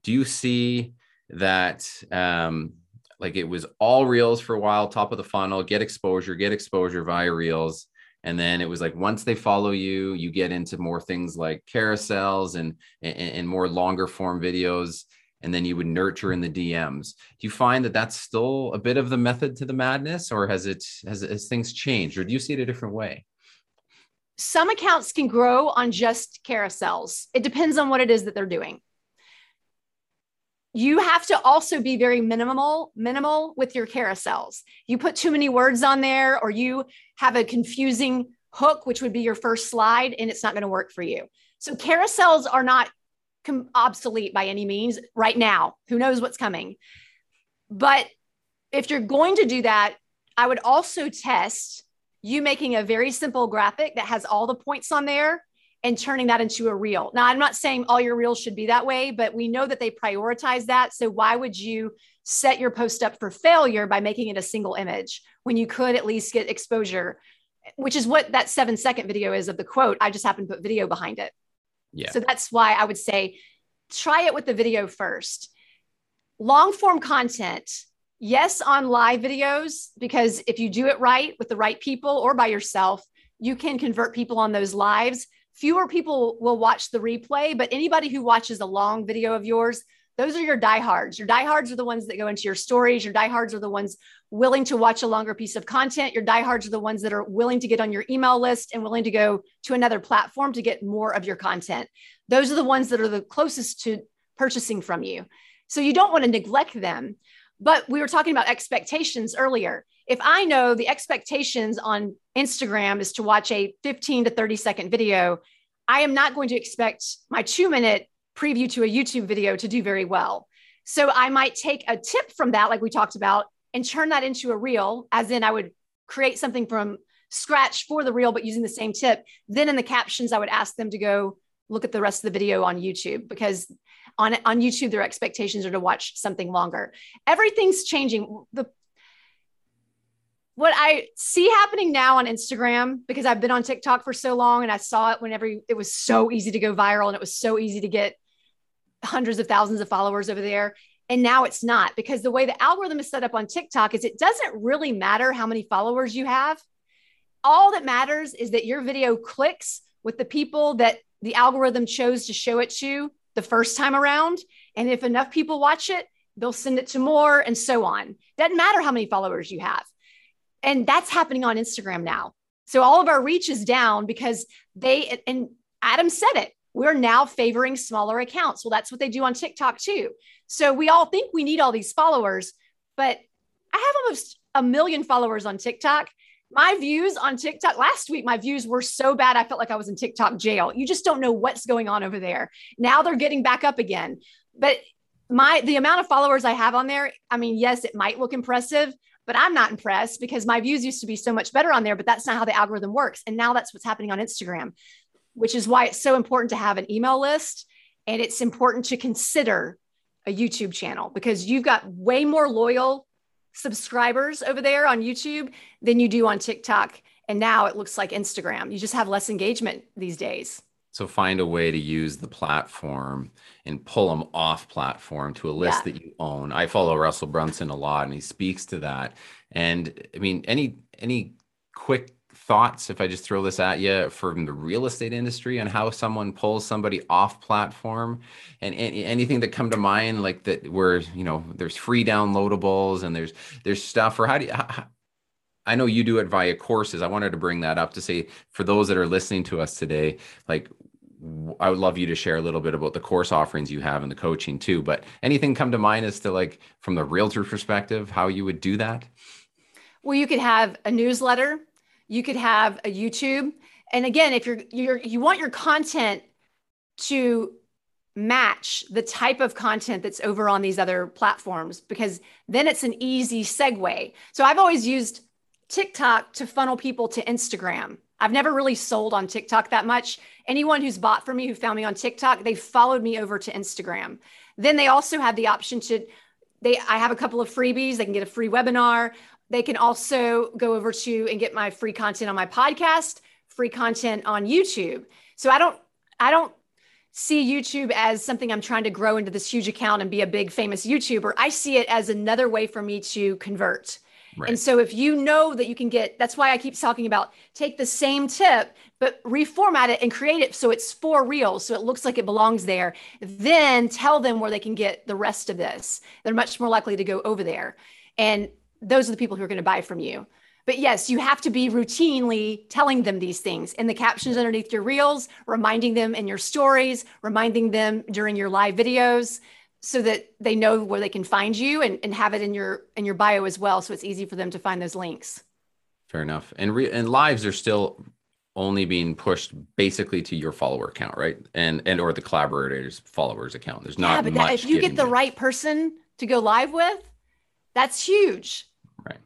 Do you see that? Um, like it was all reels for a while, top of the funnel, get exposure, get exposure via reels. And then it was like once they follow you, you get into more things like carousels and, and, and more longer form videos and then you would nurture in the DMs. Do you find that that's still a bit of the method to the madness, or has it has, has things changed, or do you see it a different way? Some accounts can grow on just carousels. It depends on what it is that they're doing. You have to also be very minimal, minimal with your carousels. You put too many words on there, or you have a confusing hook, which would be your first slide, and it's not going to work for you. So carousels are not com- obsolete by any means right now. Who knows what's coming? But if you're going to do that, I would also test you making a very simple graphic that has all the points on there and turning that into a reel. Now, I'm not saying all your reels should be that way, but we know that they prioritize that. So, why would you set your post up for failure by making it a single image when you could at least get exposure, which is what that seven second video is of the quote? I just happened to put video behind it. Yeah. So that's why I would say try it with the video first. Long form content, yes, on live videos, because if you do it right with the right people or by yourself, you can convert people on those lives. Fewer people will watch the replay, but anybody who watches a long video of yours, those are your diehards. Your diehards are the ones that go into your stories. Your diehards are the ones willing to watch a longer piece of content. Your diehards are the ones that are willing to get on your email list and willing to go to another platform to get more of your content. Those are the ones that are the closest to purchasing from you. So you don't want to neglect them. But we were talking about expectations earlier. If I know the expectations on Instagram is to watch a 15 to 30 second video, I am not going to expect my two minute preview to a YouTube video to do very well. So I might take a tip from that, like we talked about, and turn that into a reel, as in I would create something from scratch for the reel, but using the same tip. Then in the captions, I would ask them to go look at the rest of the video on YouTube because on, on YouTube, their expectations are to watch something longer. Everything's changing. The what I see happening now on Instagram, because I've been on TikTok for so long and I saw it whenever it was so easy to go viral and it was so easy to get hundreds of thousands of followers over there. And now it's not because the way the algorithm is set up on TikTok is it doesn't really matter how many followers you have. All that matters is that your video clicks with the people that the algorithm chose to show it to the first time around. And if enough people watch it, they'll send it to more and so on. Doesn't matter how many followers you have. And that's happening on Instagram now. So all of our reach is down because they, and Adam said it, we're now favoring smaller accounts. Well, that's what they do on TikTok too. So we all think we need all these followers, but I have almost a million followers on TikTok. My views on TikTok last week, my views were so bad. I felt like I was in TikTok jail. You just don't know what's going on over there. Now they're getting back up again. But my the amount of followers I have on there, I mean, yes, it might look impressive, but I'm not impressed because my views used to be so much better on there, but that's not how the algorithm works. And now that's what's happening on Instagram which is why it's so important to have an email list. And it's important to consider a YouTube channel because you've got way more loyal subscribers over there on YouTube than you do on TikTok. And now it looks like Instagram. You just have less engagement these days. So find a way to use the platform and pull them off platform to a list yeah. that you own. I follow Russell Brunson a lot and he speaks to that. And I mean, any any quick thoughts if I just throw this at you from the real estate industry on how someone pulls somebody off platform and, and, anything that come to mind like that where you know there's free downloadables and there's there's stuff or how do you how, I know you do it via courses. I wanted to bring that up to say for those that are listening to us today, like I would love you to share a little bit about the course offerings you have and the coaching too. But anything come to mind as to like from the realtor perspective, how you would do that? Well, you could have a newsletter, you could have a YouTube. And again, if you're you're you want your content to match the type of content that's over on these other platforms because then it's an easy segue. So I've always used TikTok to funnel people to Instagram. I've never really sold on TikTok that much. Anyone who's bought from me who found me on TikTok, they followed me over to Instagram. Then they also have the option to they I have a couple of freebies. They can get a free webinar. They can also go over to and get my free content on my podcast, free content on YouTube. So I don't I don't see YouTube as something I'm trying to grow into this huge account and be a big famous YouTuber. I see it as another way for me to convert. Right. And so if you know that you can get, that's why I keep talking about take the same tip, but reformat it and create it so it's for real, so it looks like it belongs there. Then tell them where they can get the rest of this. They're much more likely to go over there. And those are the people who are going to buy from you. But yes, you have to be routinely telling them these things in the captions underneath your reels, reminding them in your stories, reminding them during your live videos so that they know where they can find you and, and have it in your in your bio as well so it's easy for them to find those links. Fair enough. And re- and lives are still only being pushed basically to your follower account right? And and or the collaborators followers account. There's not yeah, but that, if you get the there. right person to go live with that's huge. Right.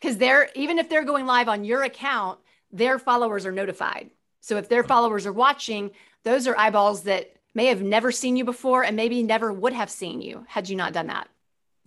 because they're even if they're going live on your account their followers are notified. So if their hmm. followers are watching those are eyeballs that may have never seen you before and maybe never would have seen you had you not done that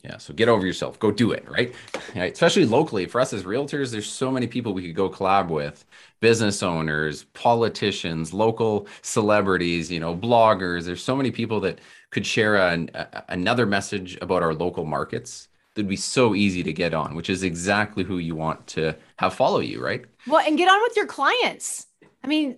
yeah so get over yourself go do it right especially locally for us as realtors there's so many people we could go collab with business owners politicians local celebrities you know bloggers there's so many people that could share an, a, another message about our local markets it'd be so easy to get on, which is exactly who you want to have follow you, right? Well, and get on with your clients. I mean,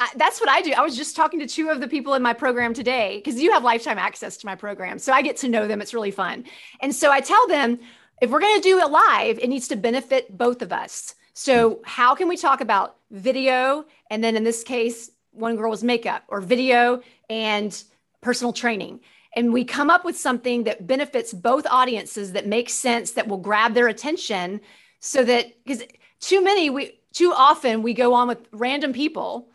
I, that's what I do. I was just talking to two of the people in my program today because you have lifetime access to my program. So I get to know them. It's really fun. And so I tell them if we're going to do a live, it needs to benefit both of us. So, how can we talk about video? And then in this case, one girl was makeup or video and personal training and we come up with something that benefits both audiences that makes sense that will grab their attention so that because too many we too often we go on with random people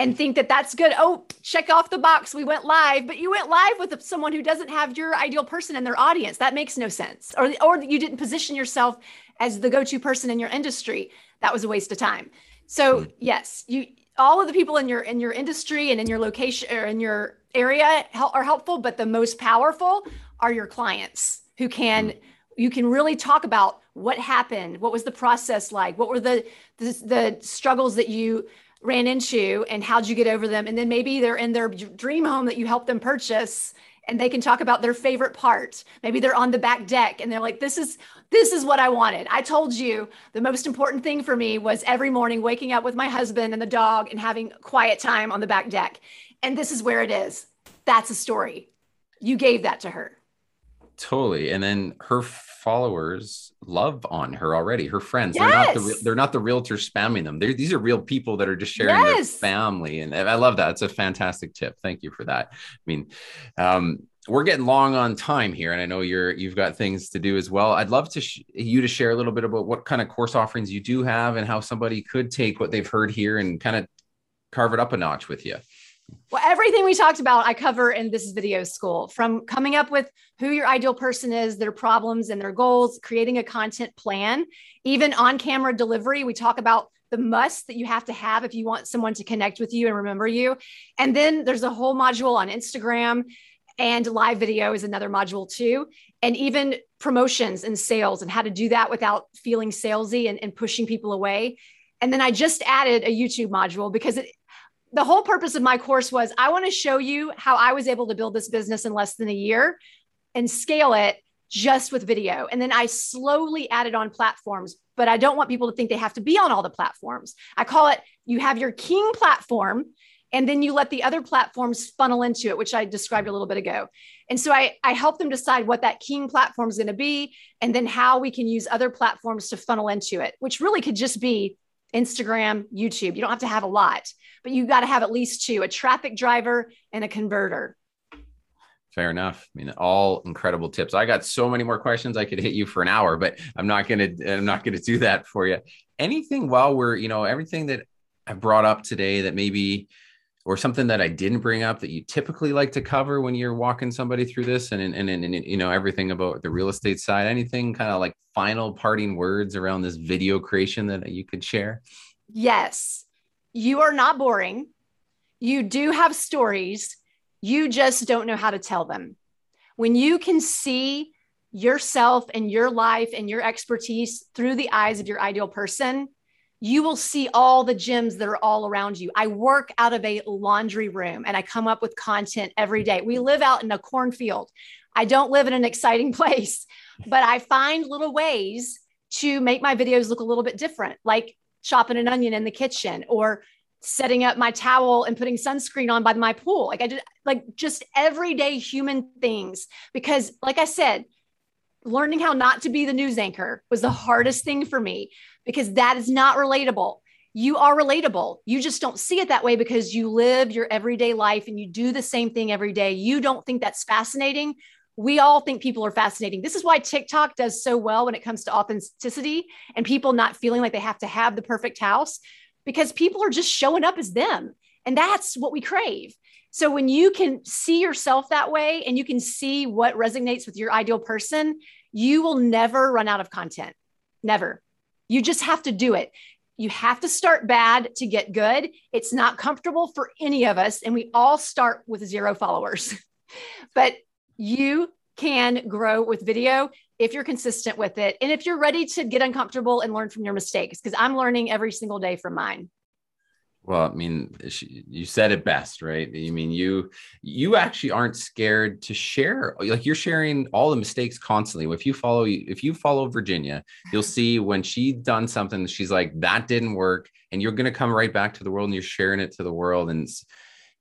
and think that that's good. Oh check off the box. We went live but you went live with someone who doesn't have your ideal person in their audience. That makes no sense. Or or you didn't position yourself as the go-to person in your industry. That was a waste of time. So hmm. yes you all of the people in your in your industry and in your location or in your area are helpful, but the most powerful are your clients who can you can really talk about what happened, what was the process like, what were the the, the struggles that you ran into, and how'd you get over them, and then maybe they're in their dream home that you helped them purchase and they can talk about their favorite part. Maybe they're on the back deck and they're like, this is this is what I wanted. I told you the most important thing for me was every morning waking up with my husband and the dog and having quiet time on the back deck and this is where it is. That's a story. You gave that to her. Totally. And then her followers love on her already. Her friends, yes. they're not the they're not the realtors spamming them. They're, these are real people that are just sharing yes. their family. And I love that. It's a fantastic tip. Thank you for that. I mean, um, we're getting long on time here, and I know you're you've got things to do as well. I'd love to sh- you to share a little bit about what kind of course offerings you do have, and how somebody could take what they've heard here and kind of carve it up a notch with you. Well, everything we talked about, I cover in this video school from coming up with who your ideal person is, their problems and their goals, creating a content plan, even on camera delivery. We talk about the must that you have to have if you want someone to connect with you and remember you. And then there's a whole module on Instagram and live video is another module too. And even promotions and sales and how to do that without feeling salesy and, and pushing people away. And then I just added a YouTube module because it, the whole purpose of my course was I want to show you how I was able to build this business in less than a year and scale it just with video. And then I slowly added on platforms, but I don't want people to think they have to be on all the platforms. I call it you have your king platform and then you let the other platforms funnel into it, which I described a little bit ago. And so I, I help them decide what that king platform is going to be and then how we can use other platforms to funnel into it, which really could just be Instagram, YouTube. You don't have to have a lot, but you got to have at least two a traffic driver and a converter. Fair enough. I mean, all incredible tips. I got so many more questions. I could hit you for an hour, but I'm not gonna. I'm not gonna do that for you. Anything while we're, you know, everything that I brought up today that maybe, or something that I didn't bring up that you typically like to cover when you're walking somebody through this, and and and, and you know everything about the real estate side. Anything kind of like final parting words around this video creation that you could share? Yes, you are not boring. You do have stories you just don't know how to tell them. When you can see yourself and your life and your expertise through the eyes of your ideal person, you will see all the gems that are all around you. I work out of a laundry room and I come up with content every day. We live out in a cornfield. I don't live in an exciting [LAUGHS] place, but I find little ways to make my videos look a little bit different, like chopping an onion in the kitchen or setting up my towel and putting sunscreen on by my pool. Like I did like just everyday human things because like I said, learning how not to be the news anchor was the hardest thing for me because that is not relatable. You are relatable. You just don't see it that way because you live your everyday life and you do the same thing every day. You don't think that's fascinating. We all think people are fascinating. This is why TikTok does so well when it comes to authenticity and people not feeling like they have to have the perfect house because people are just showing up as them. And that's what we crave. So when you can see yourself that way and you can see what resonates with your ideal person, you will never run out of content. Never. You just have to do it. You have to start bad to get good. It's not comfortable for any of us. And we all start with zero followers. [LAUGHS] but you can grow with video if you're consistent with it and if you're ready to get uncomfortable and learn from your mistakes because i'm learning every single day from mine well i mean you said it best right? I mean you you actually aren't scared to share like you're sharing all the mistakes constantly. If you follow if you follow virginia you'll [LAUGHS] see when she done something she's like that didn't work and you're going to come right back to the world and you're sharing it to the world and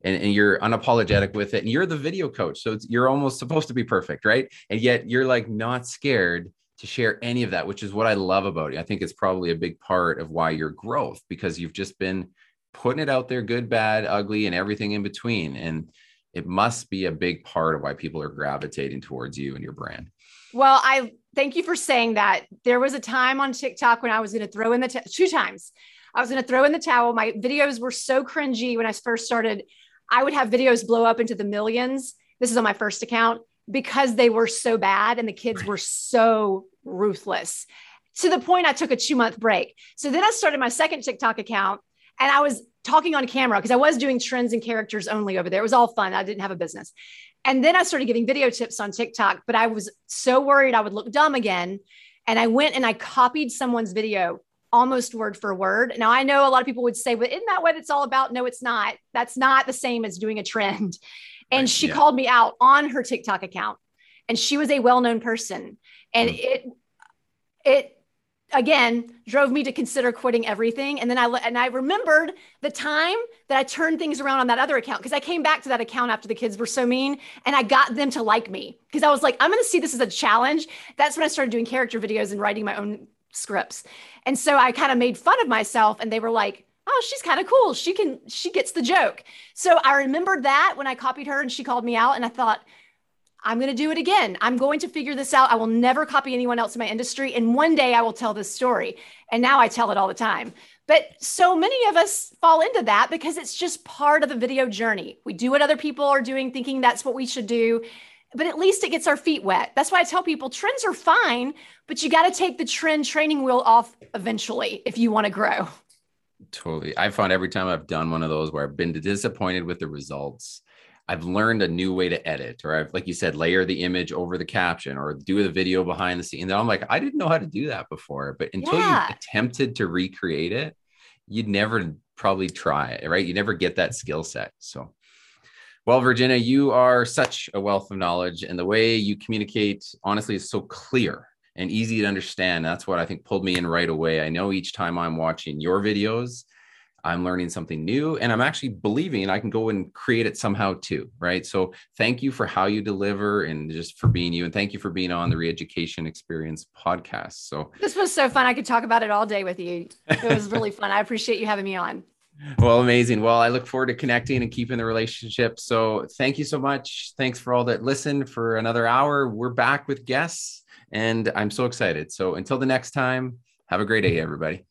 and, and you're unapologetic with it. And you're the video coach so you're almost supposed to be perfect right? And yet you're like not scared to share any of that which is what i love about you i think it's probably a big part of why your growth because you've just been putting it out there good bad ugly and everything in between and it must be a big part of why people are gravitating towards you and your brand well i thank you for saying that there was a time on tiktok when i was going to throw in the t- two times I was going to throw in the towel. My videos were so cringy when I first started. I would have videos blow up into the millions. This is on my first account because they were so bad and the kids were so ruthless to the point I took a two month break. So then I started my second TikTok account and I was talking on camera because I was doing trends and characters only over there. It was all fun. I didn't have a business. And then I started giving video tips on TikTok, but I was so worried I would look dumb again. And I went and I copied someone's video almost word for word. Now, I know a lot of people would say, but isn't that what it's all about? No, it's not. That's not the same as doing a trend. [LAUGHS] And right, she yeah. called me out on her TikTok account. And she was a well known person. And mm. it, it, again drove me to consider quitting everything and then i and i remembered the time that i turned things around on that other account because i came back to that account after the kids were so mean and i got them to like me because i was like i'm going to see this as a challenge that's when i started doing character videos and writing my own scripts. And so I kind of made fun of myself and they were like, oh, she's kind of cool. She can, she gets the joke. So I remembered that when I copied her and she called me out and I thought, I'm going to do it again. I'm going to figure this out. I will never copy anyone else in my industry. And one day I will tell this story. And now I tell it all the time. But so many of us fall into that because it's just part of the video journey. We do what other people are doing, thinking that's what we should do but at least it gets our feet wet. That's why I tell people trends are fine, but you got to take the trend training wheel off eventually if you want to grow. Totally. I found every time I've done one of those where I've been disappointed with the results, I've learned a new way to edit, or I've, like you said, layer the image over the caption or do the video behind the scene. And I'm like, I didn't know how to do that before. But until yeah. you attempted to recreate it, you'd never probably try it, right? You never get that skill set. So well, Virginia, you are such a wealth of knowledge, and the way you communicate, honestly, is so clear and easy to understand. That's what I think pulled me in right away. I know each time I'm watching your videos, I'm learning something new and I'm actually believing I can go and create it somehow too. Right. So thank you for how you deliver and just for being you. And thank you for being on the Reeducation Experience podcast. So this was so fun. I could talk about it all day with you. It was really fun. I appreciate you having me on. [LAUGHS] Well, amazing. Well, I look forward to connecting and keeping the relationship. So thank you so much. Thanks for all that listen for another hour. We're back with guests and I'm so excited. So until the next time, have a great day, everybody.